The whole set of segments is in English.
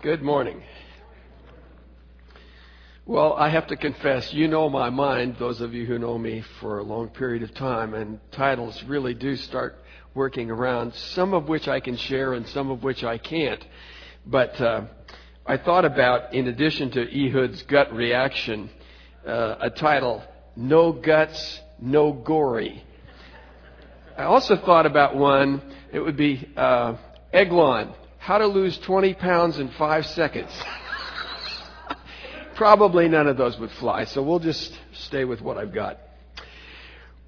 Good morning. Well, I have to confess, you know my mind, those of you who know me for a long period of time, and titles really do start working around, some of which I can share and some of which I can't. But uh, I thought about, in addition to Ehud's gut reaction, uh, a title, No Guts, No Gory. I also thought about one, it would be uh, Eglon, How to Lose 20 Pounds in 5 Seconds. Probably none of those would fly, so we'll just stay with what I've got.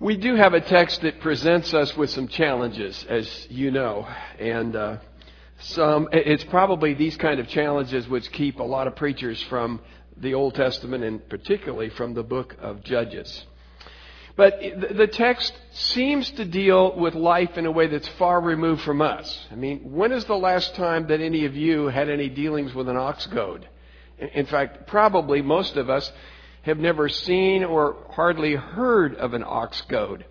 We do have a text that presents us with some challenges, as you know, and uh, some. It's probably these kind of challenges which keep a lot of preachers from the Old Testament, and particularly from the book of Judges. But the text seems to deal with life in a way that's far removed from us. I mean, when is the last time that any of you had any dealings with an ox goad? In fact, probably most of us have never seen or hardly heard of an ox goad.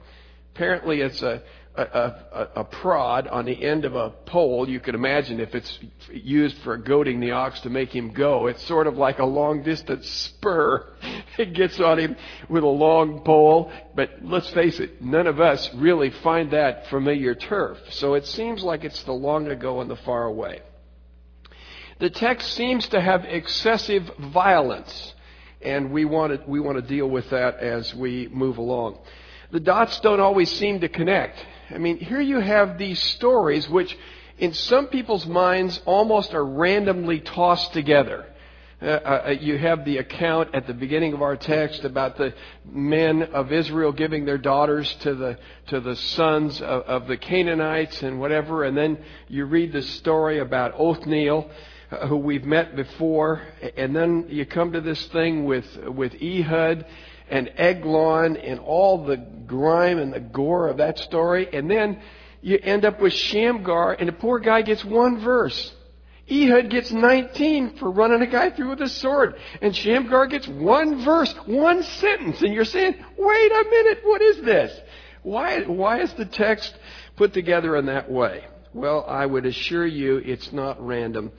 Apparently, it's a, a, a, a, prod on the end of a pole. You could imagine if it's used for goading the ox to make him go. It's sort of like a long distance spur. It gets on him with a long pole. But let's face it, none of us really find that familiar turf. So it seems like it's the long ago and the far away. The text seems to have excessive violence, and we want to, we want to deal with that as we move along. The dots don't always seem to connect. I mean, here you have these stories which, in some people's minds, almost are randomly tossed together. Uh, uh, you have the account at the beginning of our text about the men of Israel giving their daughters to the to the sons of, of the Canaanites and whatever, and then you read the story about Othniel who we've met before, and then you come to this thing with with Ehud and Eglon and all the grime and the gore of that story, and then you end up with Shamgar, and the poor guy gets one verse. Ehud gets 19 for running a guy through with a sword, and Shamgar gets one verse, one sentence, and you're saying, "Wait a minute, what is this? Why why is the text put together in that way?" Well, I would assure you it's not random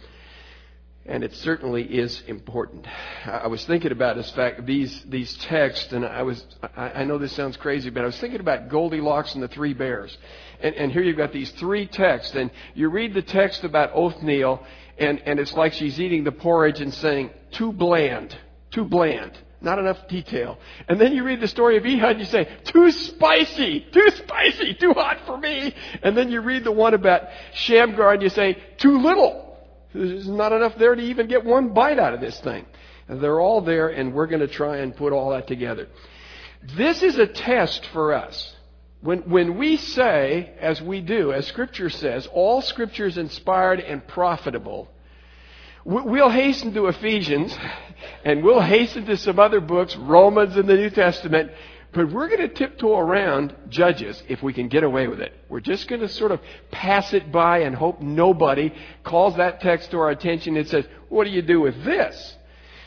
and it certainly is important. I was thinking about this fact, these these texts, and I was I, I know this sounds crazy, but I was thinking about Goldilocks and the Three Bears, and, and here you've got these three texts, and you read the text about Othniel, and and it's like she's eating the porridge and saying too bland, too bland. Not enough detail. And then you read the story of Ehud and you say, too spicy, too spicy, too hot for me. And then you read the one about Shamgar and you say, too little, there's not enough there to even get one bite out of this thing. They're all there, and we're going to try and put all that together. This is a test for us. When, when we say, as we do, as Scripture says, all Scripture is inspired and profitable, we'll hasten to Ephesians, and we'll hasten to some other books, Romans and the New Testament, but we're going to tiptoe around Judges if we can get away with it. We're just going to sort of pass it by and hope nobody calls that text to our attention and says, What do you do with this?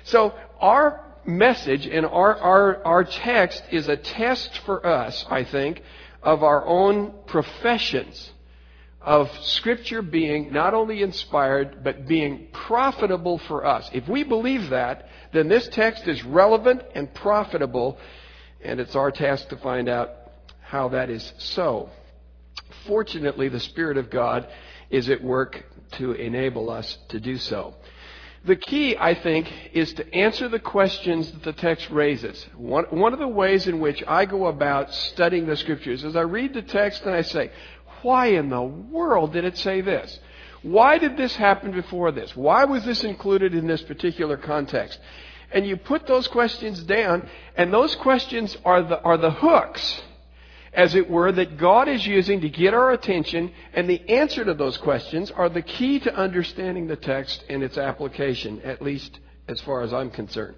So, our message and our, our, our text is a test for us, I think, of our own professions of Scripture being not only inspired, but being profitable for us. If we believe that, then this text is relevant and profitable and it's our task to find out how that is so. Fortunately, the Spirit of God is at work to enable us to do so. The key, I think, is to answer the questions that the text raises. One, one of the ways in which I go about studying the scriptures is I read the text and I say, why in the world did it say this? Why did this happen before this? Why was this included in this particular context? And you put those questions down, and those questions are the, are the hooks, as it were, that God is using to get our attention, and the answer to those questions are the key to understanding the text and its application, at least as far as I'm concerned.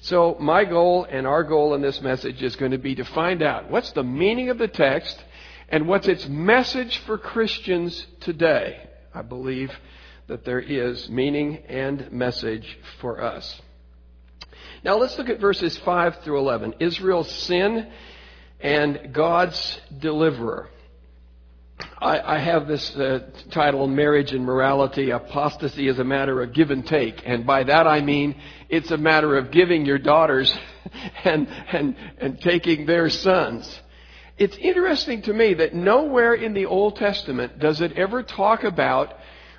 So my goal and our goal in this message is going to be to find out what's the meaning of the text and what's its message for Christians today. I believe that there is meaning and message for us. Now let's look at verses 5 through 11. Israel's sin and God's deliverer. I, I have this uh, title, Marriage and Morality. Apostasy is a matter of give and take. And by that I mean it's a matter of giving your daughters and, and, and taking their sons. It's interesting to me that nowhere in the Old Testament does it ever talk about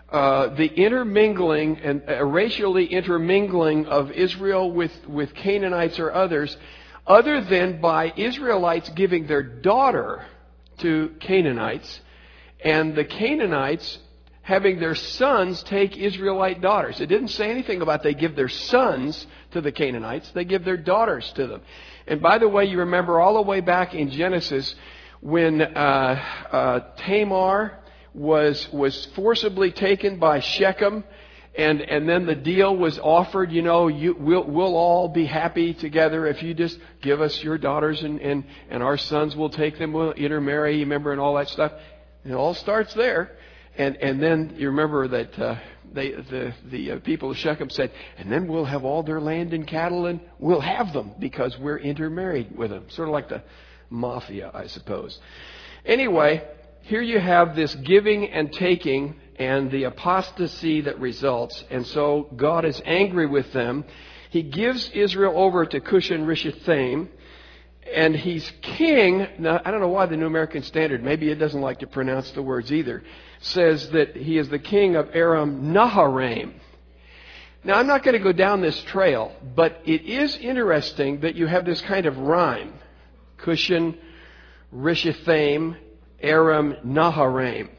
uh, the intermingling and uh, racially intermingling of Israel with, with Canaanites or others, other than by Israelites giving their daughter to Canaanites and the Canaanites having their sons take Israelite daughters. It didn't say anything about they give their sons to the Canaanites, they give their daughters to them. And by the way, you remember all the way back in Genesis when uh, uh, Tamar was was forcibly taken by Shechem, and and then the deal was offered. You know, you, we'll we'll all be happy together if you just give us your daughters, and and and our sons will take them. We'll intermarry. You remember, and all that stuff. And It all starts there. And, and then you remember that uh, they, the, the uh, people of Shechem said, and then we'll have all their land and cattle and we'll have them because we're intermarried with them. Sort of like the mafia, I suppose. Anyway, here you have this giving and taking and the apostasy that results. And so God is angry with them. He gives Israel over to Cushan Rishathaim and he's king. Now, I don't know why the New American Standard, maybe it doesn't like to pronounce the words either, says that he is the king of Aram Naharaim. Now, I'm not going to go down this trail, but it is interesting that you have this kind of rhyme Cushan, Rishathaim, Aram Naharaim.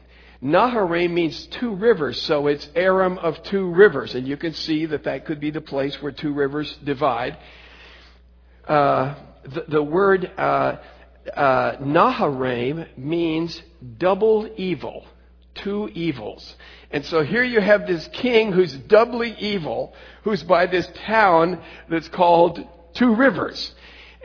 Naharaim means two rivers, so it's Aram of two rivers, and you can see that that could be the place where two rivers divide. Uh, the, the word uh, uh, Naharaim means double evil, two evils. And so here you have this king who's doubly evil, who's by this town that's called Two Rivers.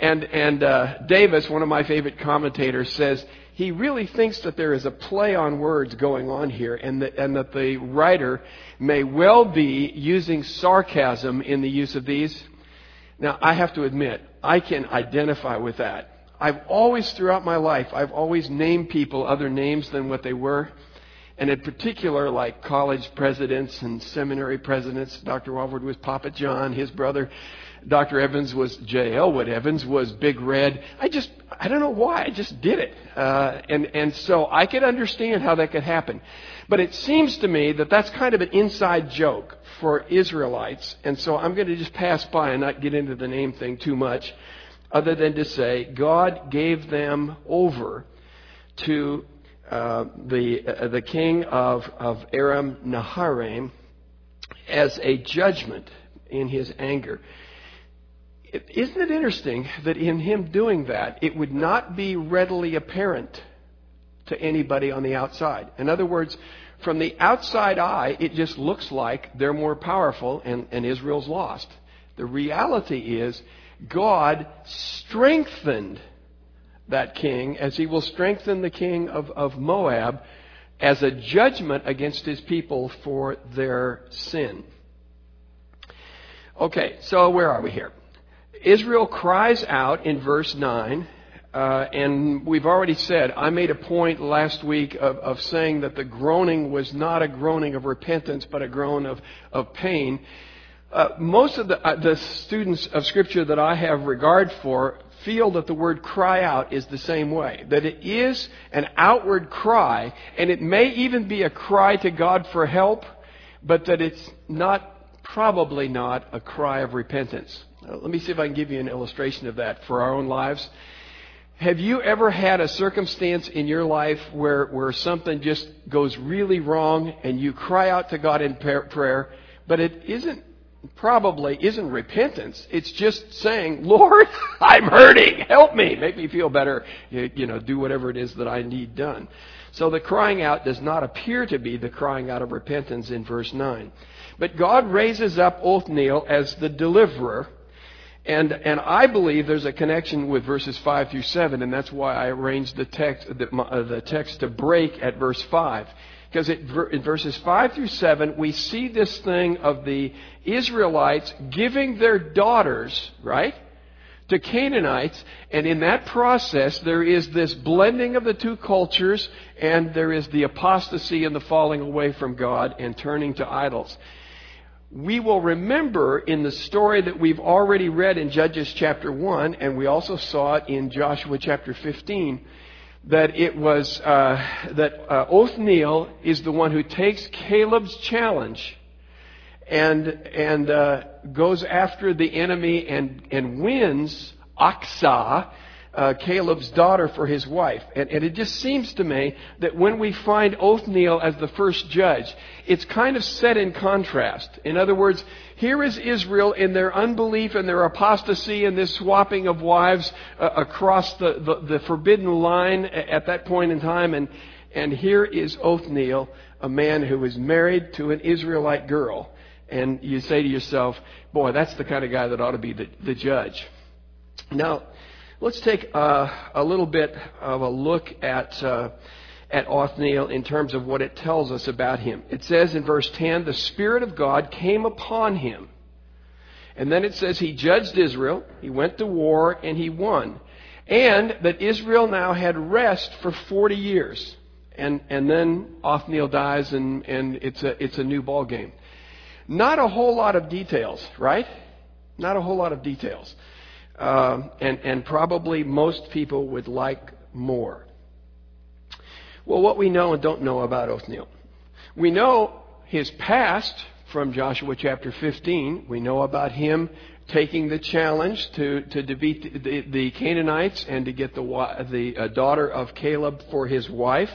And, and uh, Davis, one of my favorite commentators, says he really thinks that there is a play on words going on here and that, and that the writer may well be using sarcasm in the use of these. Now, I have to admit, I can identify with that. I've always, throughout my life, I've always named people other names than what they were. And in particular, like college presidents and seminary presidents, Dr. Walvoord was Papa John, his brother, Dr. Evans was J. Elwood Evans was Big Red. I just, I don't know why, I just did it. Uh, and, and so I could understand how that could happen. But it seems to me that that's kind of an inside joke for Israelites. And so I'm going to just pass by and not get into the name thing too much, other than to say God gave them over to uh, the, uh, the king of, of Aram Naharaim as a judgment in his anger. Isn't it interesting that in him doing that, it would not be readily apparent to anybody on the outside? In other words, from the outside eye, it just looks like they're more powerful and, and Israel's lost. The reality is, God strengthened that king as he will strengthen the king of, of Moab as a judgment against his people for their sin. Okay, so where are we here? Israel cries out in verse 9, uh, and we've already said, I made a point last week of, of saying that the groaning was not a groaning of repentance, but a groan of, of pain. Uh, most of the, uh, the students of Scripture that I have regard for feel that the word cry out is the same way. That it is an outward cry, and it may even be a cry to God for help, but that it's not, probably not, a cry of repentance. Let me see if I can give you an illustration of that for our own lives. Have you ever had a circumstance in your life where, where something just goes really wrong and you cry out to God in prayer, but it isn't, probably isn't repentance. It's just saying, Lord, I'm hurting. Help me. Make me feel better. You, know, do whatever it is that I need done. So the crying out does not appear to be the crying out of repentance in verse 9. But God raises up Othniel as the deliverer and, and I believe there's a connection with verses 5 through 7, and that's why I arranged the text, the, uh, the text to break at verse 5. Because in verses 5 through 7, we see this thing of the Israelites giving their daughters, right, to Canaanites, and in that process there is this blending of the two cultures, and there is the apostasy and the falling away from God and turning to idols. We will remember in the story that we've already read in Judges chapter 1, and we also saw it in Joshua chapter 15, that it was uh, that uh, Othniel is the one who takes Caleb's challenge and and uh, goes after the enemy and and wins Achsah, uh, Caleb's daughter, for his wife. And, and it just seems to me that when we find Othniel as the first judge, it's kind of set in contrast. In other words, here is Israel in their unbelief and their apostasy and this swapping of wives uh, across the, the, the forbidden line at that point in time. And, and here is Othniel, a man who is married to an Israelite girl. And you say to yourself, boy, that's the kind of guy that ought to be the, the judge. Now, let's take uh, a little bit of a look at, uh, at Othniel in terms of what it tells us about him. It says in verse 10, the Spirit of God came upon him. And then it says he judged Israel, he went to war, and he won. And that Israel now had rest for 40 years. And, and then Othniel dies, and, and it's, a, it's a new ball game. Not a whole lot of details, right? Not a whole lot of details. Uh, and, and probably most people would like more. Well, what we know and don't know about Othniel. We know his past from Joshua chapter 15. We know about him taking the challenge to, to defeat the, the Canaanites and to get the, the uh, daughter of Caleb for his wife.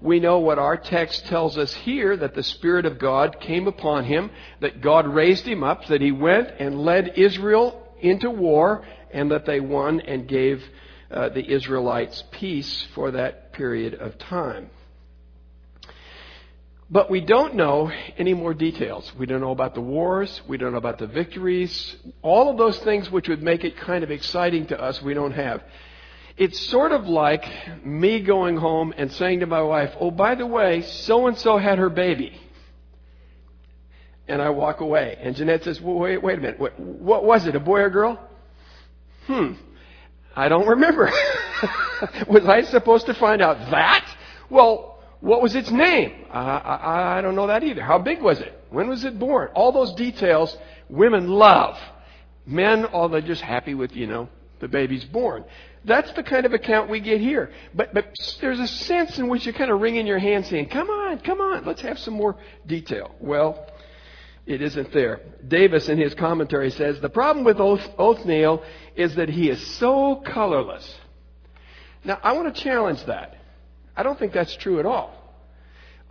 We know what our text tells us here that the Spirit of God came upon him, that God raised him up, that he went and led Israel into war, and that they won and gave uh, the Israelites peace for that period of time. But we don't know any more details. We don't know about the wars. We don't know about the victories. All of those things which would make it kind of exciting to us, we don't have. It's sort of like me going home and saying to my wife, Oh, by the way, so and so had her baby. And I walk away. And Jeanette says, well, wait, wait a minute. What, what was it, a boy or girl? Hmm. I don't remember. was I supposed to find out that? Well, what was its name? I, I, I don't know that either. How big was it? When was it born? All those details women love. Men, all they're just happy with, you know, the baby's born. That's the kind of account we get here. But, but there's a sense in which you're kind of wringing your hands saying, come on, come on, let's have some more detail. Well, it isn't there. Davis, in his commentary, says the problem with Oth- Othniel is that he is so colorless. Now, I want to challenge that. I don't think that's true at all.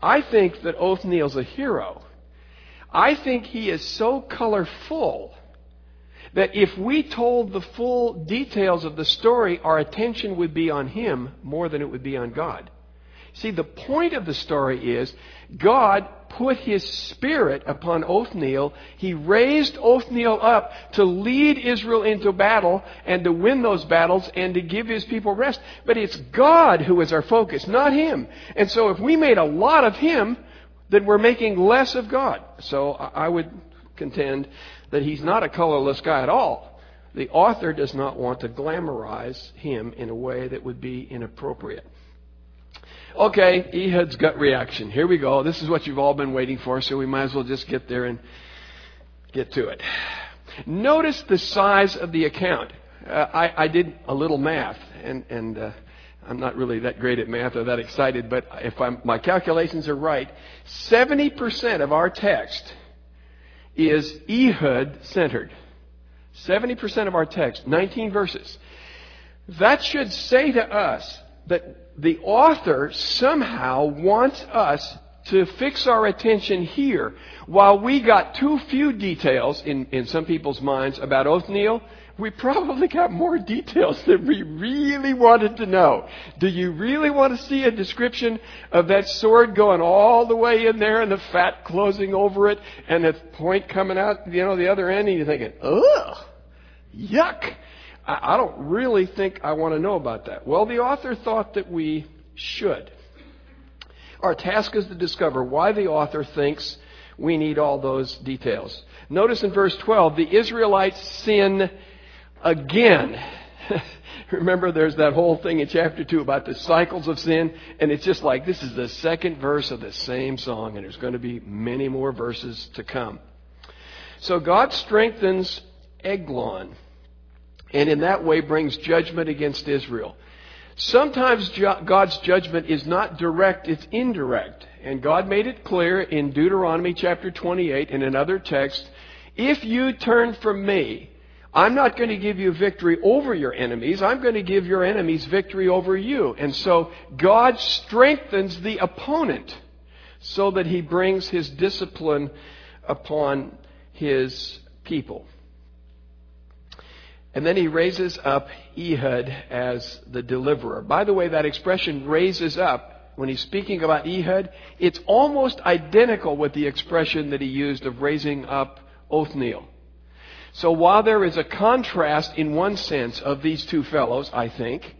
I think that Othniel's a hero. I think he is so colorful that if we told the full details of the story, our attention would be on him more than it would be on God. See, the point of the story is God put his spirit upon Othniel. He raised Othniel up to lead Israel into battle and to win those battles and to give his people rest. But it's God who is our focus, not him. And so if we made a lot of him, then we're making less of God. So I would contend that he's not a colorless guy at all. The author does not want to glamorize him in a way that would be inappropriate. Okay, Ehud's gut reaction. Here we go. This is what you've all been waiting for, so we might as well just get there and get to it. Notice the size of the account. Uh, I, I, did a little math, and, and uh, I'm not really that great at math or that excited, but if I'm, my calculations are right, 70% of our text is Ehud centered. 70% of our text, 19 verses. That should say to us that the author somehow wants us to fix our attention here while we got too few details in, in some people's minds about Othniel. We probably got more details than we really wanted to know. Do you really want to see a description of that sword going all the way in there and the fat closing over it and the point coming out, you know, the other end and you're thinking, ugh, yuck. I, I don't really think I want to know about that. Well, the author thought that we should. Our task is to discover why the author thinks we need all those details. Notice in verse 12, the Israelites sin again. Remember, there's that whole thing in chapter 2 about the cycles of sin, and it's just like this is the second verse of the same song, and there's going to be many more verses to come. So God strengthens Eglon, and in that way brings judgment against Israel. Sometimes God's judgment is not direct, it's indirect. And God made it clear in Deuteronomy chapter 28 in another text if you turn from me, I'm not going to give you victory over your enemies. I'm going to give your enemies victory over you. And so God strengthens the opponent so that he brings his discipline upon his people. And then he raises up Ehud as the deliverer. By the way, that expression raises up, when he's speaking about Ehud, it's almost identical with the expression that he used of raising up Othniel. So while there is a contrast in one sense of these two fellows, I think,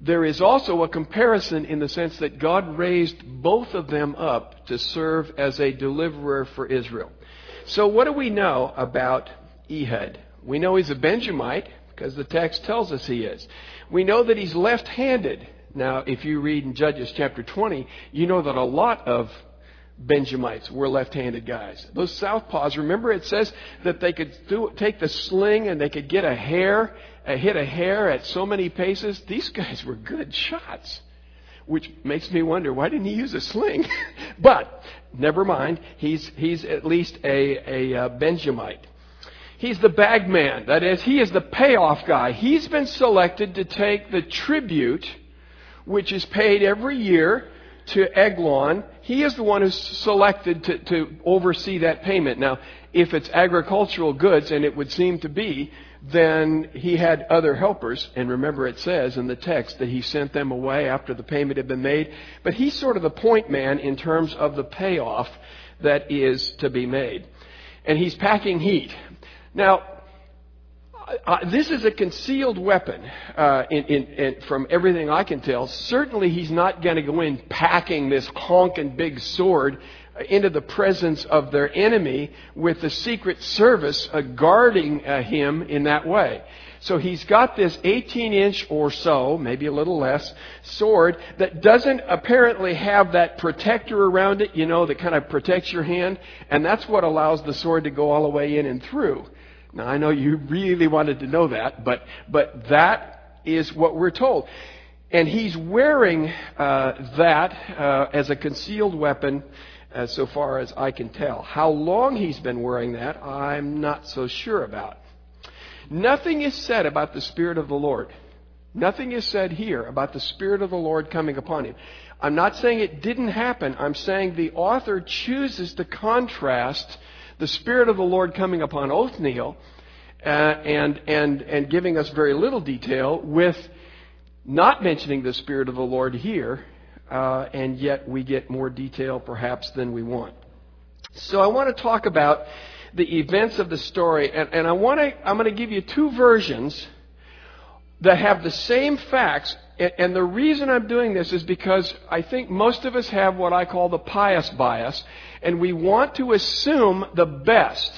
there is also a comparison in the sense that God raised both of them up to serve as a deliverer for Israel. So what do we know about Ehud? We know he's a Benjamite because the text tells us he is. We know that he's left-handed. Now, if you read in Judges chapter 20, you know that a lot of Benjamites were left-handed guys. Those southpaws, remember it says that they could do, take the sling and they could get a hair, uh, hit a hair at so many paces. These guys were good shots, which makes me wonder why didn't he use a sling? but never mind, he's he's at least a a uh, Benjamite. He's the bagman. That is, he is the payoff guy. He's been selected to take the tribute, which is paid every year to Eglon, he is the one who's selected to, to oversee that payment. Now, if it's agricultural goods, and it would seem to be, then he had other helpers. And remember, it says in the text that he sent them away after the payment had been made. But he's sort of the point man in terms of the payoff that is to be made. And he's packing heat. Now, uh, this is a concealed weapon uh, in, in, in, from everything I can tell. Certainly, he's not going to go in packing this honking big sword into the presence of their enemy with the Secret Service uh, guarding uh, him in that way. So he's got this 18 inch or so, maybe a little less, sword that doesn't apparently have that protector around it, you know, that kind of protects your hand. And that's what allows the sword to go all the way in and through. Now, I know you really wanted to know that, but, but that is what we're told. And he's wearing uh, that uh, as a concealed weapon, as so far as I can tell. How long he's been wearing that, I'm not so sure about. Nothing is said about the Spirit of the Lord. Nothing is said here about the Spirit of the Lord coming upon him. I'm not saying it didn't happen. I'm saying the author chooses to contrast the Spirit of the Lord coming upon Othniel uh, and, and, and giving us very little detail with not mentioning the Spirit of the Lord here, uh, and yet we get more detail perhaps than we want. So I want to talk about the events of the story, and, and I want to, I'm going to give you two versions that have the same facts. And the reason I'm doing this is because I think most of us have what I call the pious bias, and we want to assume the best.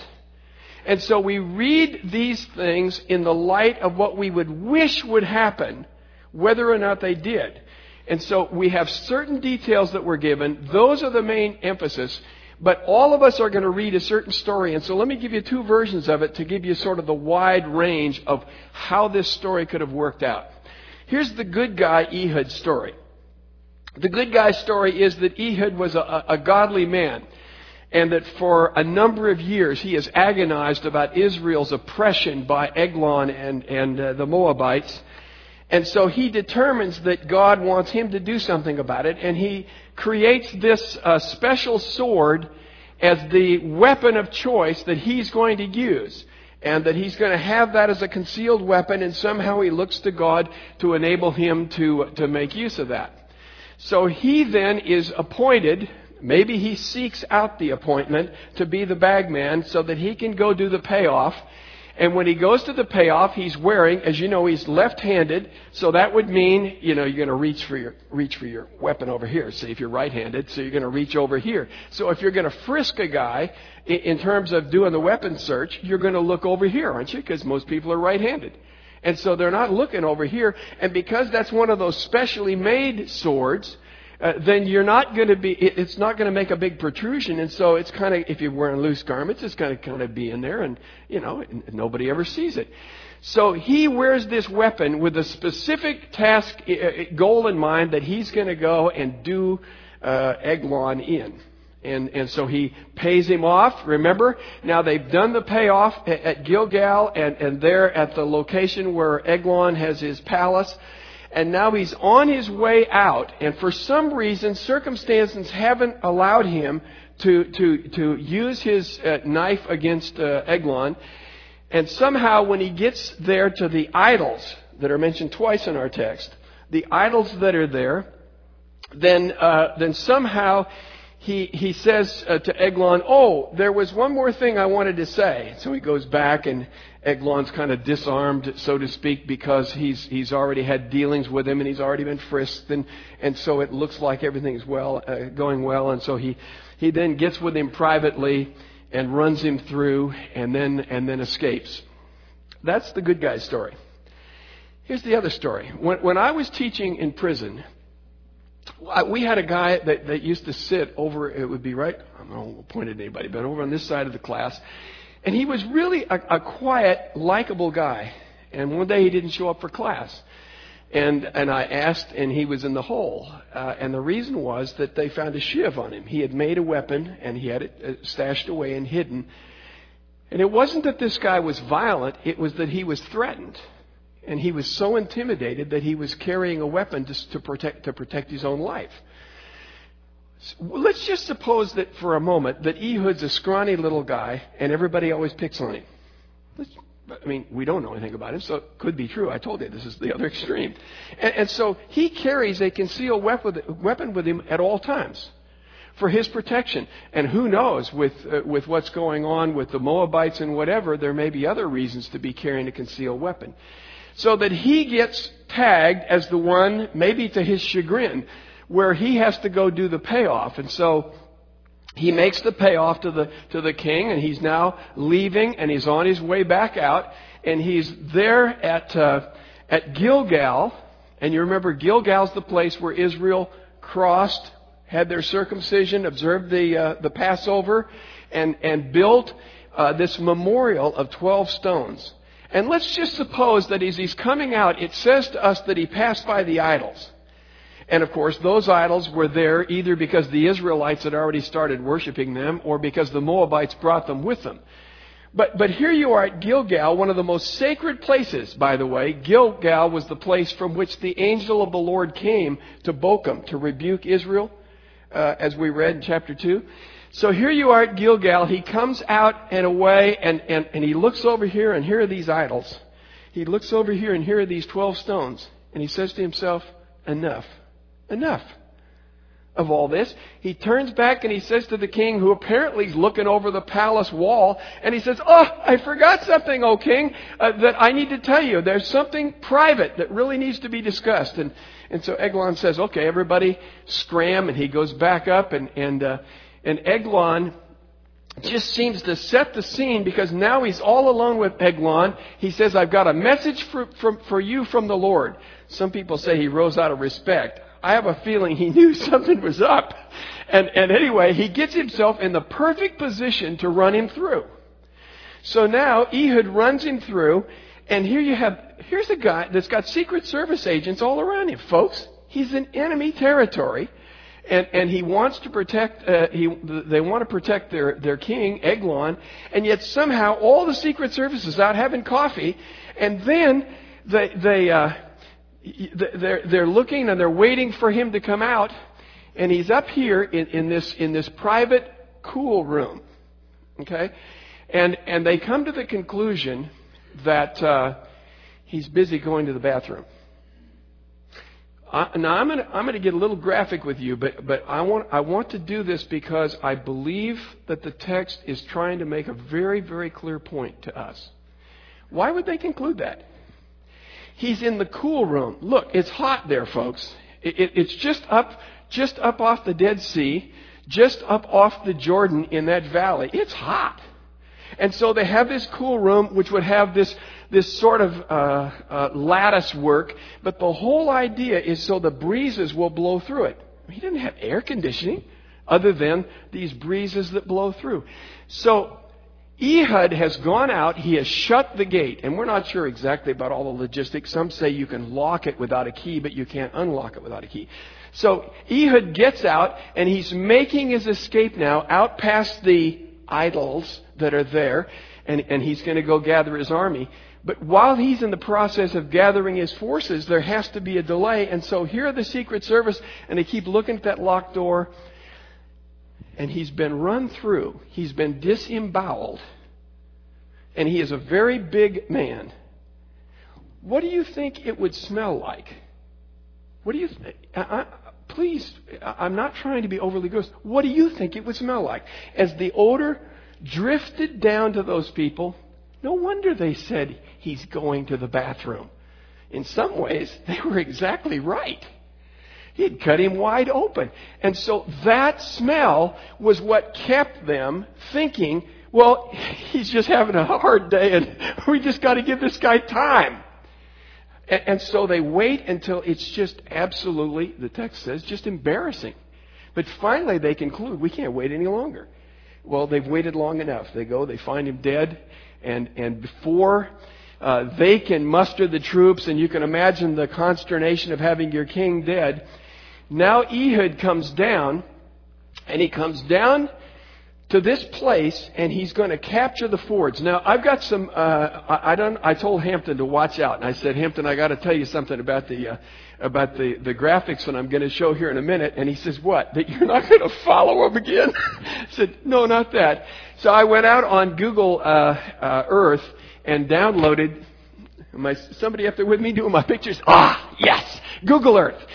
And so we read these things in the light of what we would wish would happen, whether or not they did. And so we have certain details that were given. Those are the main emphasis. But all of us are going to read a certain story. And so let me give you two versions of it to give you sort of the wide range of how this story could have worked out. Here's the good guy Ehud story. The good guy story is that Ehud was a, a godly man and that for a number of years he has agonized about Israel's oppression by Eglon and, and uh, the Moabites. And so he determines that God wants him to do something about it, and he creates this uh, special sword as the weapon of choice that he's going to use. And that he's going to have that as a concealed weapon, and somehow he looks to God to enable him to, to make use of that. So he then is appointed Maybe he seeks out the appointment to be the bagman so that he can go do the payoff. And when he goes to the payoff, he's wearing, as you know, he's left-handed. So that would mean, you know, you're going to reach for your, reach for your weapon over here. See, if you're right-handed, so you're going to reach over here. So if you're going to frisk a guy, in, terms of doing the weapon search, you're going to look over here, aren't you? Because most people are right-handed. And so they're not looking over here. And because that's one of those specially made swords, uh, then you're not going to be, it, it's not going to make a big protrusion. And so it's kind of, if you're wearing loose garments, it's going to kind of be in there and, you know, nobody ever sees it. So he wears this weapon with a specific task, goal in mind that he's going to go and do uh, Eglon in. And, and so he pays him off. Remember, now they've done the payoff at, at Gilgal and, and there at the location where Eglon has his palace and now he's on his way out, and for some reason, circumstances haven't allowed him to, to, to use his uh, knife against uh, Eglon. And somehow, when he gets there to the idols that are mentioned twice in our text, the idols that are there, then, uh, then somehow he, he says uh, to Eglon, Oh, there was one more thing I wanted to say. So he goes back and Eglon's kind of disarmed, so to speak, because he's, he's already had dealings with him and he's already been frisked. And, and so it looks like everything's well, uh, going well. And so he, he then gets with him privately and runs him through and then, and then escapes. That's the good guy's story. Here's the other story. When, when I was teaching in prison, we had a guy that, that used to sit over, it would be right, I don't point at anybody, but over on this side of the class. And he was really a, a quiet, likable guy. And one day he didn't show up for class. And, and I asked, and he was in the hole. Uh, and the reason was that they found a shiv on him. He had made a weapon, and he had it uh, stashed away and hidden. And it wasn't that this guy was violent, it was that he was threatened. And he was so intimidated that he was carrying a weapon to, to, protect, to protect his own life. Let's just suppose that for a moment that Ehud's a scrawny little guy and everybody always picks on him. Let's, I mean, we don't know anything about him, so it could be true. I told you this is the other extreme. And, and so he carries a concealed weapon with him at all times for his protection. And who knows, with, uh, with what's going on with the Moabites and whatever, there may be other reasons to be carrying a concealed weapon so that he gets tagged as the one, maybe to his chagrin, where he has to go do the payoff. And so he makes the payoff to the, to the king, and he's now leaving, and he's on his way back out, and he's there at, uh, at Gilgal. And you remember, Gilgal's the place where Israel crossed, had their circumcision, observed the, uh, the Passover, and, and built uh, this memorial of 12 stones. And let's just suppose that as he's coming out, it says to us that he passed by the idols. And of course, those idols were there either because the Israelites had already started worshiping them or because the Moabites brought them with them. But, but here you are at Gilgal, one of the most sacred places, by the way. Gilgal was the place from which the angel of the Lord came to Bochim to rebuke Israel, uh, as we read in chapter 2. So here you are at Gilgal. He comes out and away, and, and, and he looks over here, and here are these idols. He looks over here, and here are these 12 stones. And he says to himself, Enough. Enough of all this. He turns back and he says to the king, who apparently is looking over the palace wall, and he says, Oh, I forgot something, O king, uh, that I need to tell you. There's something private that really needs to be discussed. And, and so Eglon says, Okay, everybody scram, and he goes back up, and, and uh, and Eglon just seems to set the scene because now he's all alone with Eglon. He says, I've got a message for, for, for you from the Lord. Some people say he rose out of respect. I have a feeling he knew something was up. And, and anyway, he gets himself in the perfect position to run him through. So now Ehud runs him through, and here you have, here's a guy that's got Secret Service agents all around him, folks. He's in enemy territory. And, and he wants to protect, uh, he, they want to protect their, their king, Eglon, and yet somehow all the Secret Service is out having coffee, and then they, they, uh, they're, they're looking and they're waiting for him to come out, and he's up here in, in, this, in this private cool room. Okay? And, and they come to the conclusion that uh, he's busy going to the bathroom. I, now I'm going to get a little graphic with you, but but I want I want to do this because I believe that the text is trying to make a very very clear point to us. Why would they conclude that? He's in the cool room. Look, it's hot there, folks. It, it, it's just up, just up off the Dead Sea, just up off the Jordan in that valley. It's hot. And so they have this cool room, which would have this, this sort of uh, uh, lattice work, but the whole idea is so the breezes will blow through it. He didn't have air conditioning other than these breezes that blow through. So Ehud has gone out, he has shut the gate, and we're not sure exactly about all the logistics. Some say you can lock it without a key, but you can't unlock it without a key. So Ehud gets out, and he's making his escape now out past the idols that are there, and, and he's going to go gather his army. But while he's in the process of gathering his forces, there has to be a delay. And so here are the Secret Service, and they keep looking at that locked door, and he's been run through. He's been disemboweled, and he is a very big man. What do you think it would smell like? What do you think? please, I'm not trying to be overly gross. What do you think it would smell like? As the odor drifted down to those people, no wonder they said he's going to the bathroom. In some ways, they were exactly right. He had cut him wide open. And so that smell was what kept them thinking, well, he's just having a hard day and we just got to give this guy time. And, and so they wait until it's just absolutely, the text says, just embarrassing. But finally they conclude, we can't wait any longer. Well, they've waited long enough. They go, they find him dead, and, and before uh, they can muster the troops, and you can imagine the consternation of having your king dead, now Ehud comes down, and he comes down to this place and he's going to capture the fords. Now, I've got some, uh, I, I, don't, I told Hampton to watch out and I said, Hampton, I got to tell you something about the, uh, about the, the graphics that I'm going to show here in a minute. And he says, what? That you're not going to follow him again? I said, no, not that. So I went out on Google, uh, uh, Earth and downloaded, am I, somebody up there with me doing my pictures? Ah, yes! Google Earth.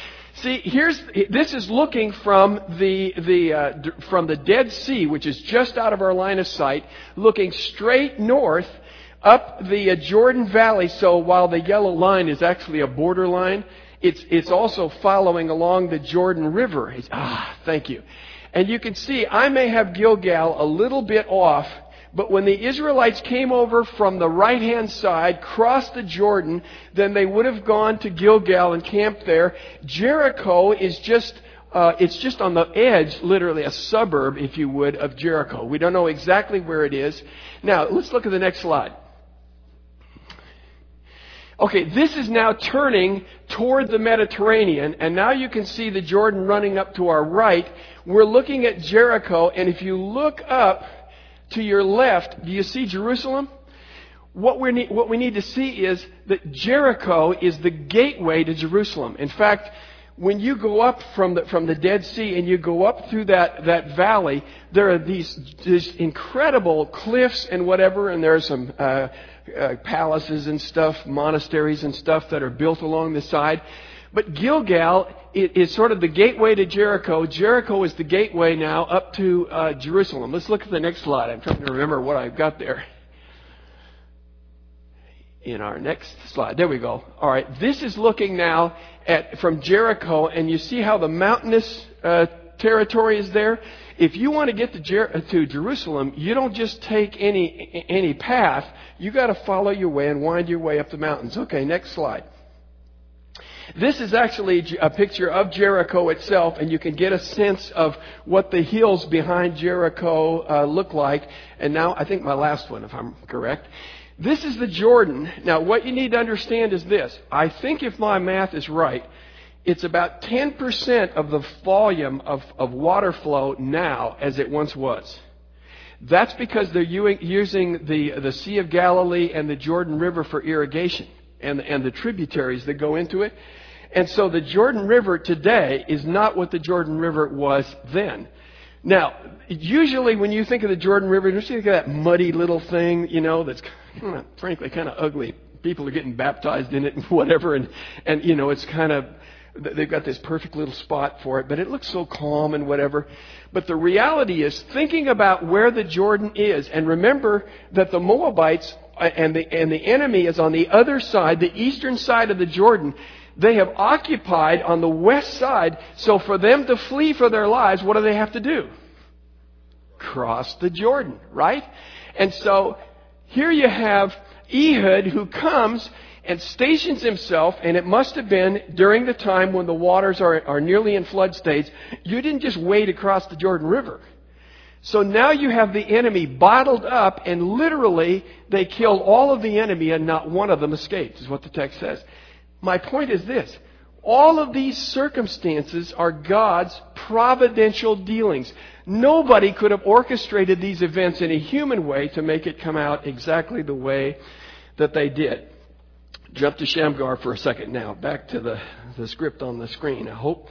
See, here's this is looking from the the uh, d- from the Dead Sea, which is just out of our line of sight, looking straight north up the uh, Jordan Valley. So while the yellow line is actually a border line, it's it's also following along the Jordan River. It's, ah, thank you. And you can see I may have Gilgal a little bit off but when the Israelites came over from the right hand side, crossed the Jordan, then they would have gone to Gilgal and camped there. Jericho is just uh, it's just on the edge, literally a suburb, if you would, of Jericho. We don't know exactly where it is. Now, let's look at the next slide. Okay, this is now turning toward the Mediterranean, and now you can see the Jordan running up to our right. We're looking at Jericho, and if you look up, to your left, do you see Jerusalem? What we, need, what we need to see is that Jericho is the gateway to Jerusalem. In fact, when you go up from the, from the Dead Sea and you go up through that, that valley, there are these, these incredible cliffs and whatever, and there are some uh, uh, palaces and stuff, monasteries and stuff that are built along the side. But Gilgal is sort of the gateway to Jericho. Jericho is the gateway now up to uh, Jerusalem. Let's look at the next slide. I'm trying to remember what I've got there. In our next slide. There we go. All right. This is looking now at from Jericho, and you see how the mountainous uh, territory is there. If you want to get to, Jer- to Jerusalem, you don't just take any any path. You got to follow your way and wind your way up the mountains. Okay. Next slide. This is actually a picture of Jericho itself, and you can get a sense of what the hills behind Jericho uh, look like. And now, I think my last one, if I'm correct. This is the Jordan. Now, what you need to understand is this. I think if my math is right, it's about 10% of the volume of, of water flow now as it once was. That's because they're using the, the Sea of Galilee and the Jordan River for irrigation and, and the tributaries that go into it. And so the Jordan River today is not what the Jordan River was then. Now, usually when you think of the Jordan River, you think of that muddy little thing, you know, that's kind of, frankly kind of ugly. People are getting baptized in it and whatever, and, and you know, it's kind of they've got this perfect little spot for it, but it looks so calm and whatever. But the reality is thinking about where the Jordan is, and remember that the Moabites uh, and the, and the enemy is on the other side, the eastern side of the Jordan. They have occupied on the west side, so for them to flee for their lives, what do they have to do? Cross the Jordan, right? And so here you have Ehud who comes and stations himself, and it must have been during the time when the waters are, are nearly in flood states. You didn't just wade across the Jordan River. So now you have the enemy bottled up, and literally they killed all of the enemy, and not one of them escaped, is what the text says. My point is this all of these circumstances are God's providential dealings. Nobody could have orchestrated these events in a human way to make it come out exactly the way that they did. Jump to Shamgar for a second now. Back to the, the script on the screen, I hope.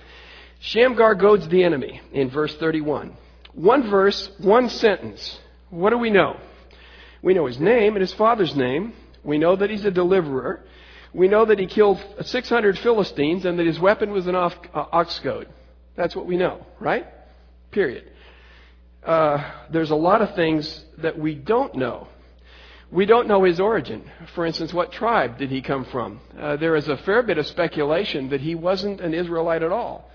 Shamgar goads the enemy in verse 31. One verse, one sentence. What do we know? We know his name and his father's name. We know that he's a deliverer. We know that he killed 600 Philistines and that his weapon was an uh, ox goad. That's what we know, right? Period. Uh, there's a lot of things that we don't know. We don't know his origin. For instance, what tribe did he come from? Uh, there is a fair bit of speculation that he wasn't an Israelite at all,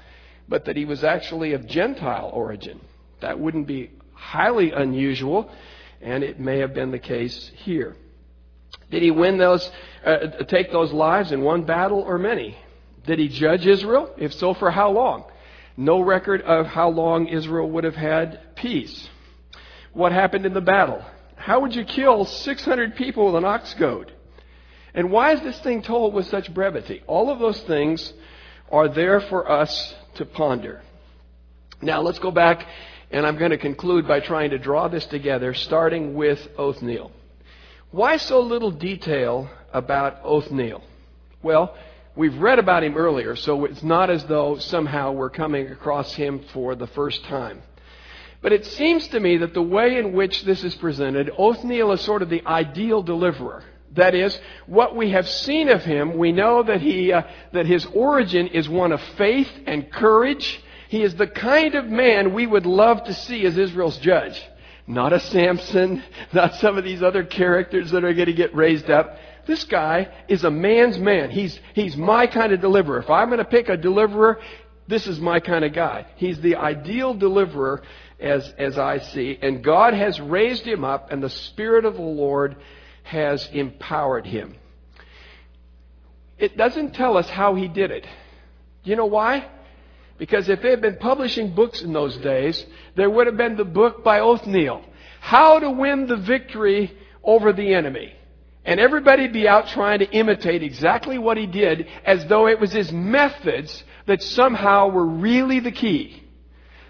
but that he was actually of Gentile origin. That wouldn't be highly unusual, and it may have been the case here. Did he win those, uh, take those lives in one battle or many? Did he judge Israel? If so, for how long? No record of how long Israel would have had peace. What happened in the battle? How would you kill 600 people with an ox goad? And why is this thing told with such brevity? All of those things are there for us to ponder. Now let's go back, and I'm going to conclude by trying to draw this together, starting with Othniel. Why so little detail about Othniel? Well, we've read about him earlier, so it's not as though somehow we're coming across him for the first time. But it seems to me that the way in which this is presented, Othniel is sort of the ideal deliverer. That is, what we have seen of him, we know that, he, uh, that his origin is one of faith and courage. He is the kind of man we would love to see as Israel's judge. Not a Samson, not some of these other characters that are going to get raised up. This guy is a man's man. He's, he's my kind of deliverer. If I'm going to pick a deliverer, this is my kind of guy. He's the ideal deliverer as, as I see. And God has raised him up, and the Spirit of the Lord has empowered him. It doesn't tell us how he did it. You know why? Because if they had been publishing books in those days, there would have been the book by Othniel. How to win the victory over the enemy. And everybody would be out trying to imitate exactly what he did as though it was his methods that somehow were really the key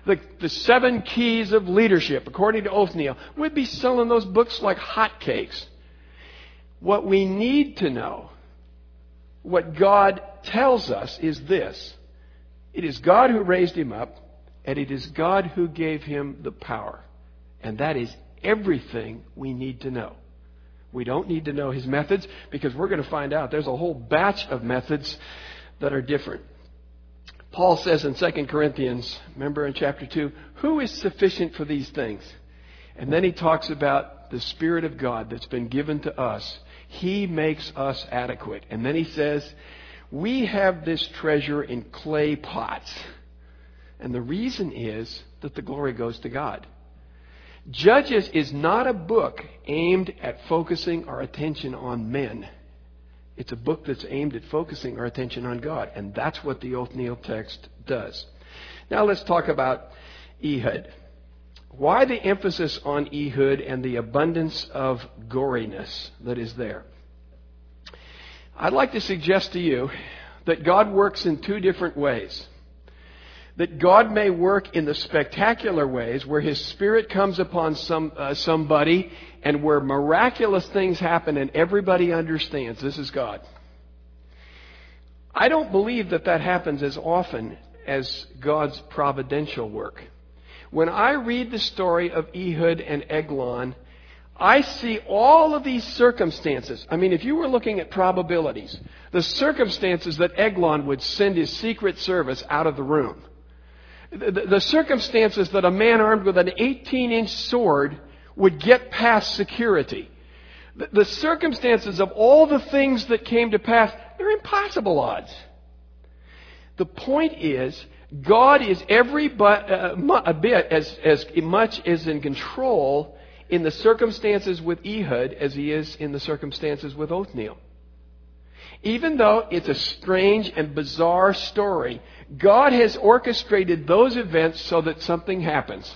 the, the seven keys of leadership, according to Othniel. We'd be selling those books like hotcakes. What we need to know, what God tells us, is this it is God who raised him up, and it is God who gave him the power. And that is everything we need to know. We don't need to know his methods because we're going to find out there's a whole batch of methods that are different. Paul says in 2 Corinthians, remember in chapter 2, who is sufficient for these things? And then he talks about the Spirit of God that's been given to us. He makes us adequate. And then he says, we have this treasure in clay pots. And the reason is that the glory goes to God. Judges is not a book aimed at focusing our attention on men. It's a book that's aimed at focusing our attention on God, and that's what the Othniel text does. Now let's talk about Ehud. Why the emphasis on Ehud and the abundance of goriness that is there? I'd like to suggest to you that God works in two different ways. That God may work in the spectacular ways where His Spirit comes upon some, uh, somebody and where miraculous things happen and everybody understands this is God. I don't believe that that happens as often as God's providential work. When I read the story of Ehud and Eglon, I see all of these circumstances. I mean, if you were looking at probabilities, the circumstances that Eglon would send his secret service out of the room, the, the, circumstances that a man armed with an 18 inch sword would get past security, the, the circumstances of all the things that came to pass, they're impossible odds. The point is, God is every but, uh, a bit as, as much as in control in the circumstances with Ehud as he is in the circumstances with Othniel. Even though it's a strange and bizarre story, God has orchestrated those events so that something happens.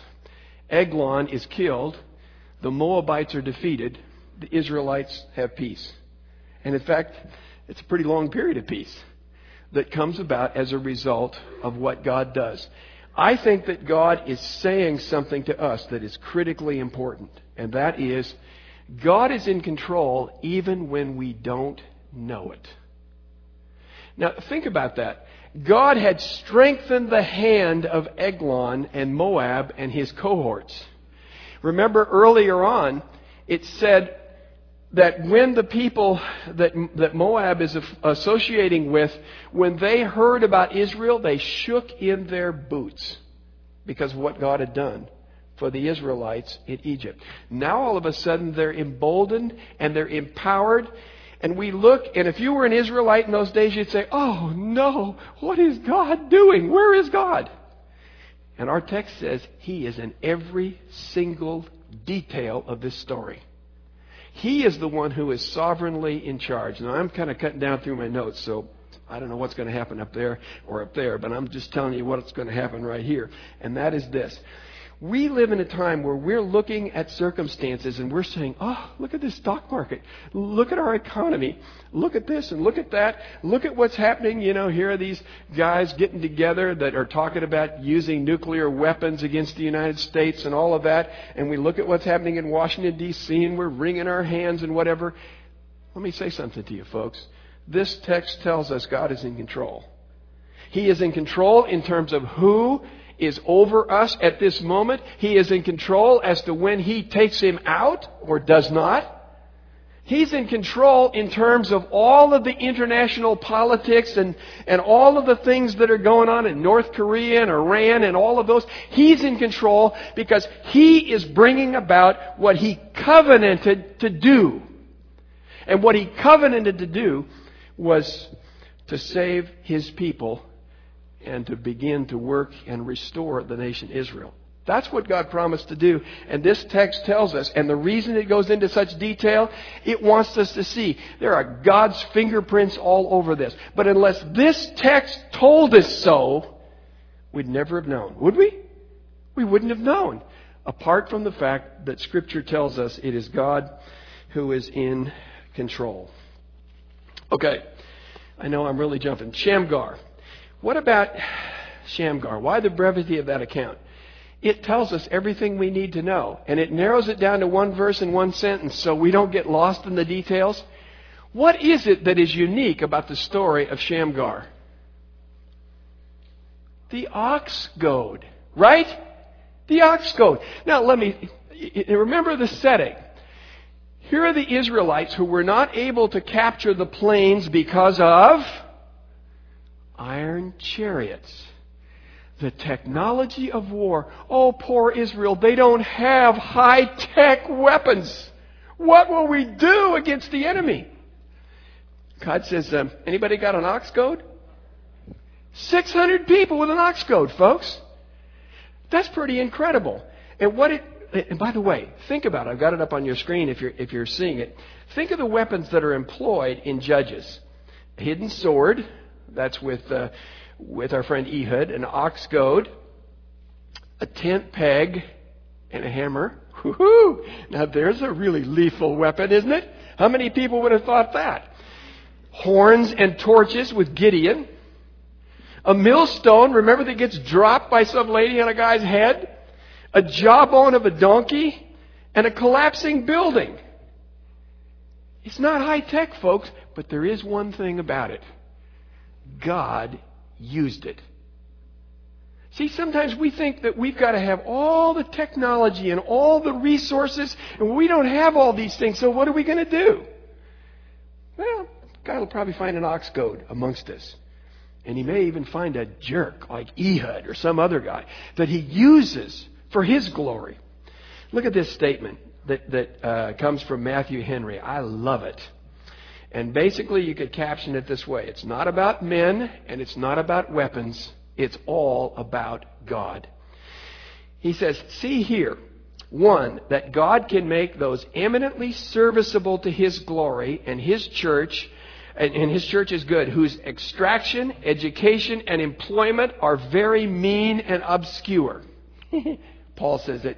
Eglon is killed, the Moabites are defeated, the Israelites have peace. And in fact, it's a pretty long period of peace that comes about as a result of what God does. I think that God is saying something to us that is critically important, and that is God is in control even when we don't know it. Now, think about that. God had strengthened the hand of Eglon and Moab and his cohorts. Remember earlier on, it said that when the people that, that Moab is associating with, when they heard about Israel, they shook in their boots because of what God had done for the Israelites in Egypt. Now all of a sudden they're emboldened and they're empowered. And we look, and if you were an Israelite in those days, you'd say, Oh no, what is God doing? Where is God? And our text says He is in every single detail of this story. He is the one who is sovereignly in charge. Now, I'm kind of cutting down through my notes, so I don't know what's going to happen up there or up there, but I'm just telling you what's going to happen right here. And that is this. We live in a time where we're looking at circumstances and we're saying, oh, look at this stock market. Look at our economy. Look at this and look at that. Look at what's happening. You know, here are these guys getting together that are talking about using nuclear weapons against the United States and all of that. And we look at what's happening in Washington, D.C., and we're wringing our hands and whatever. Let me say something to you, folks. This text tells us God is in control. He is in control in terms of who is over us at this moment. He is in control as to when He takes him out or does not. He's in control in terms of all of the international politics and, and all of the things that are going on in North Korea and Iran and all of those. He's in control because He is bringing about what He covenanted to do. And what He covenanted to do was to save His people and to begin to work and restore the nation Israel. That's what God promised to do. And this text tells us, and the reason it goes into such detail, it wants us to see there are God's fingerprints all over this. But unless this text told us so, we'd never have known, would we? We wouldn't have known. Apart from the fact that Scripture tells us it is God who is in control. Okay, I know I'm really jumping. Shamgar. What about Shamgar? Why the brevity of that account? It tells us everything we need to know, and it narrows it down to one verse and one sentence so we don't get lost in the details. What is it that is unique about the story of Shamgar? The ox goad, right? The ox goad. Now, let me remember the setting. Here are the Israelites who were not able to capture the plains because of iron chariots. The technology of war. Oh, poor Israel, they don't have high tech weapons. What will we do against the enemy? God says, um, anybody got an ox goad? 600 people with an ox goad, folks. That's pretty incredible. And what it, and by the way, think about it. I've got it up on your screen if you're, if you're seeing it. Think of the weapons that are employed in Judges. Hidden sword, that's with, uh, with our friend Ehud, an ox goad, a tent peg, and a hammer. Woo-hoo! Now there's a really lethal weapon, isn't it? How many people would have thought that? Horns and torches with Gideon. A millstone, remember that gets dropped by some lady on a guy's head? A jawbone of a donkey? And a collapsing building. It's not high tech, folks, but there is one thing about it. God used it. See, sometimes we think that we've got to have all the technology and all the resources, and we don't have all these things, so what are we going to do? Well, God will probably find an ox goad amongst us. And he may even find a jerk like Ehud or some other guy that he uses for his glory. Look at this statement that, that uh, comes from Matthew Henry. I love it. And basically, you could caption it this way It's not about men and it's not about weapons, it's all about God. He says, See here, one, that God can make those eminently serviceable to His glory and His church, and, and His church is good, whose extraction, education, and employment are very mean and obscure. Paul says that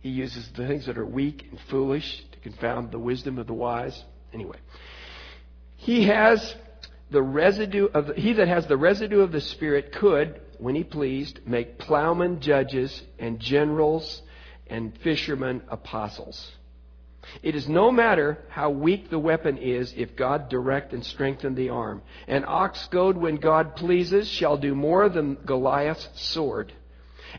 he uses the things that are weak and foolish to confound the wisdom of the wise. Anyway, he has the residue of the, he that has the residue of the Spirit could, when he pleased, make plowmen judges and generals and fishermen apostles. It is no matter how weak the weapon is if God direct and strengthen the arm. An ox goad, when God pleases, shall do more than Goliath's sword.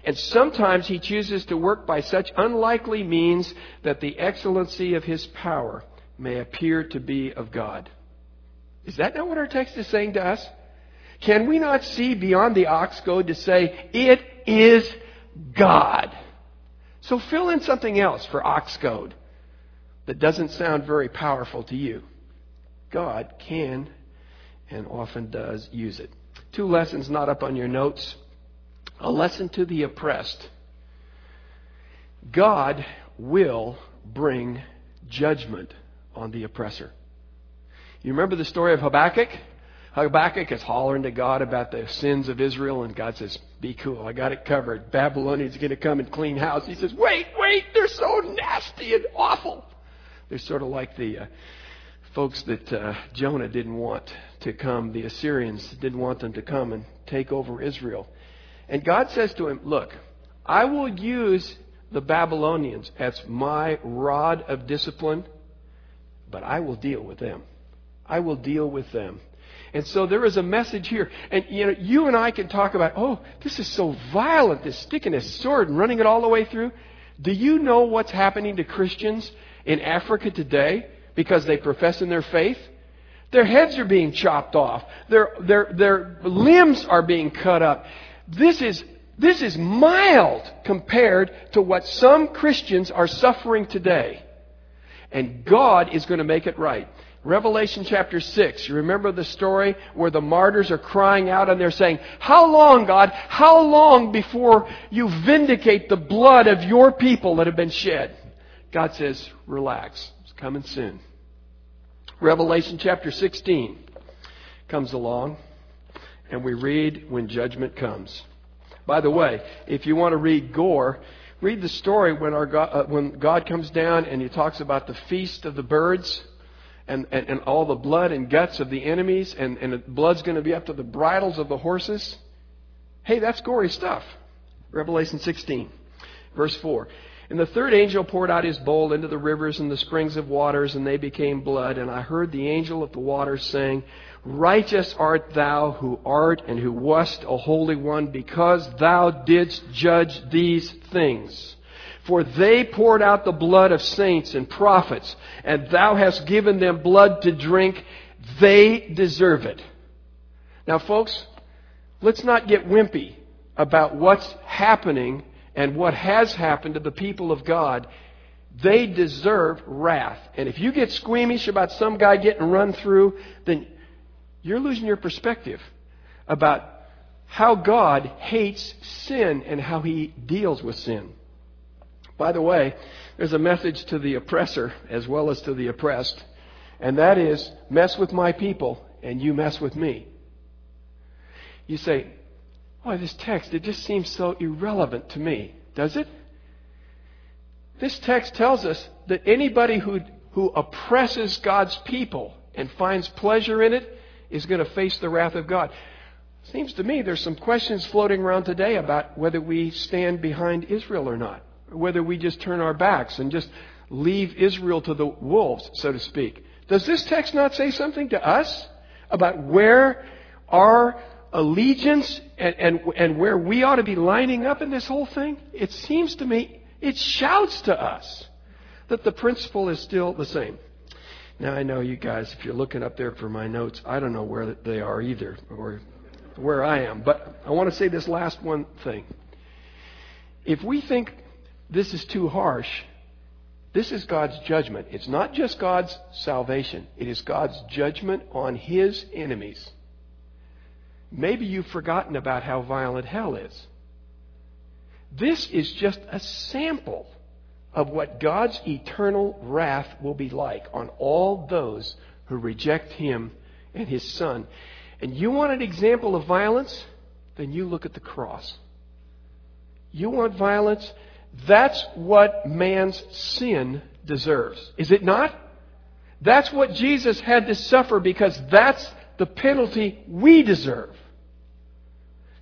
And sometimes he chooses to work by such unlikely means that the excellency of his power may appear to be of God. Is that not what our text is saying to us? Can we not see beyond the ox goad to say, it is God? So fill in something else for ox goad that doesn't sound very powerful to you. God can and often does use it. Two lessons not up on your notes. A lesson to the oppressed. God will bring judgment on the oppressor. You remember the story of Habakkuk? Habakkuk is hollering to God about the sins of Israel, and God says, Be cool, I got it covered. Babylonians are going to come and clean house. He says, Wait, wait, they're so nasty and awful. They're sort of like the uh, folks that uh, Jonah didn't want to come. The Assyrians didn't want them to come and take over Israel. And God says to him, Look, I will use the Babylonians as my rod of discipline, but I will deal with them. I will deal with them. And so there is a message here. And you know, you and I can talk about, oh, this is so violent, this sticking his sword and running it all the way through. Do you know what's happening to Christians in Africa today because they profess in their faith? Their heads are being chopped off. Their, their, their limbs are being cut up. This is, this is mild compared to what some Christians are suffering today. And God is going to make it right. Revelation chapter 6, you remember the story where the martyrs are crying out and they're saying, How long, God? How long before you vindicate the blood of your people that have been shed? God says, Relax. It's coming soon. Revelation chapter 16 comes along and we read when judgment comes. By the way, if you want to read gore, read the story when, our God, uh, when God comes down and he talks about the feast of the birds and, and, and all the blood and guts of the enemies, and, and the blood's going to be up to the bridles of the horses. Hey, that's gory stuff. Revelation 16, verse 4. And the third angel poured out his bowl into the rivers and the springs of waters, and they became blood. And I heard the angel of the waters saying, Righteous art thou who art and who wast a holy one, because thou didst judge these things. For they poured out the blood of saints and prophets, and thou hast given them blood to drink. They deserve it. Now, folks, let's not get wimpy about what's happening and what has happened to the people of God. They deserve wrath. And if you get squeamish about some guy getting run through, then you're losing your perspective about how God hates sin and how he deals with sin. By the way, there's a message to the oppressor as well as to the oppressed, and that is mess with my people and you mess with me. You say, Boy, this text, it just seems so irrelevant to me. Does it? This text tells us that anybody who, who oppresses God's people and finds pleasure in it is going to face the wrath of God. Seems to me there's some questions floating around today about whether we stand behind Israel or not whether we just turn our backs and just leave Israel to the wolves, so to speak. Does this text not say something to us about where our allegiance and, and, and where we ought to be lining up in this whole thing, it seems to me it shouts to us that the principle is still the same. Now, I know you guys, if you're looking up there for my notes, I don't know where they are either, or where I am. But I want to say this last one thing. If we think this is too harsh, this is God's judgment. It's not just God's salvation, it is God's judgment on His enemies. Maybe you've forgotten about how violent hell is. This is just a sample of what God's eternal wrath will be like on all those who reject Him and His Son. And you want an example of violence? Then you look at the cross. You want violence? That's what man's sin deserves. Is it not? That's what Jesus had to suffer because that's the penalty we deserve.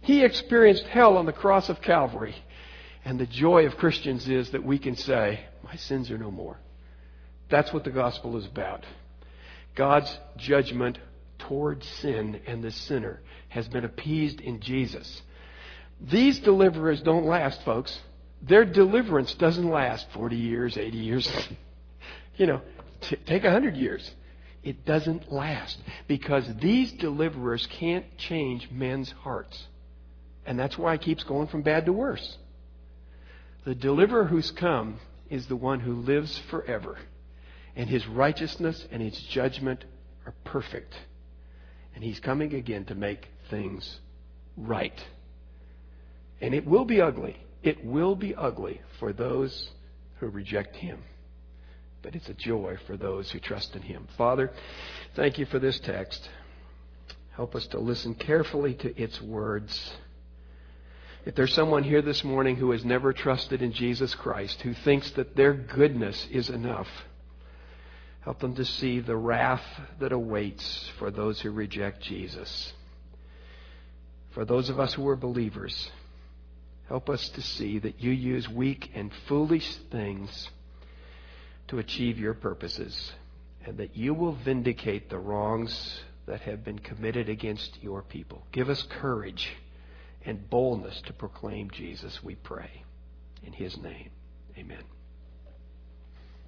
He experienced hell on the cross of Calvary. And the joy of Christians is that we can say, My sins are no more. That's what the gospel is about. God's judgment toward sin and the sinner has been appeased in Jesus. These deliverers don't last, folks. Their deliverance doesn't last 40 years, 80 years. you know, t- take 100 years. It doesn't last because these deliverers can't change men's hearts. And that's why it keeps going from bad to worse. The deliverer who's come is the one who lives forever, and his righteousness and his judgment are perfect. And he's coming again to make things right. And it will be ugly. It will be ugly for those who reject him. But it's a joy for those who trust in him. Father, thank you for this text. Help us to listen carefully to its words. If there's someone here this morning who has never trusted in Jesus Christ, who thinks that their goodness is enough, help them to see the wrath that awaits for those who reject Jesus. For those of us who are believers, help us to see that you use weak and foolish things to achieve your purposes, and that you will vindicate the wrongs that have been committed against your people. Give us courage and boldness to proclaim Jesus, we pray. In his name, amen.